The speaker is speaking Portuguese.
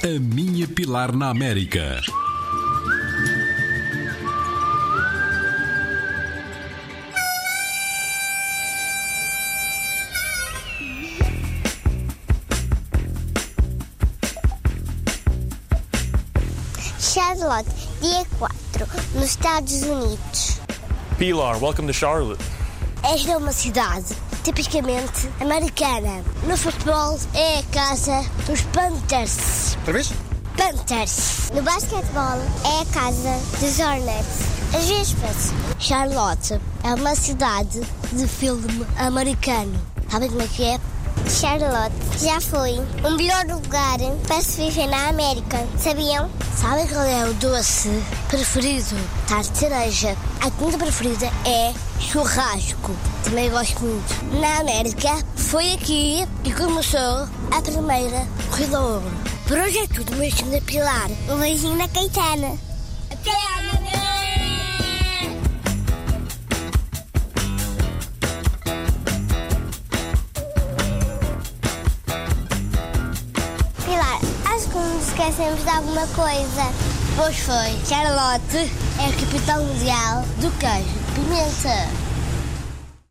A minha Pilar na América. Charlotte, dia 4, nos Estados Unidos. Pilar, welcome to Charlotte. Esta é uma cidade tipicamente americana. No futebol é a casa dos Panthers. Outra vez? Panthers. No basquetebol é a casa dos Hornets. As Vespas. Charlotte é uma cidade de filme americano. Sabem como é que é? Charlotte já foi o melhor lugar para se viver na América. Sabiam? Sabem qual é o doce preferido? Tarte de cereja. A comida preferida é churrasco. Também gosto muito. Na América, foi aqui que começou a primeira corrida ouro. Por hoje é tudo, meu Pilar. Um beijinho na Caetana. Até amanhã! Esquecemos de alguma coisa. Pois foi. Charlotte é a capital mundial do queijo. Pimenta.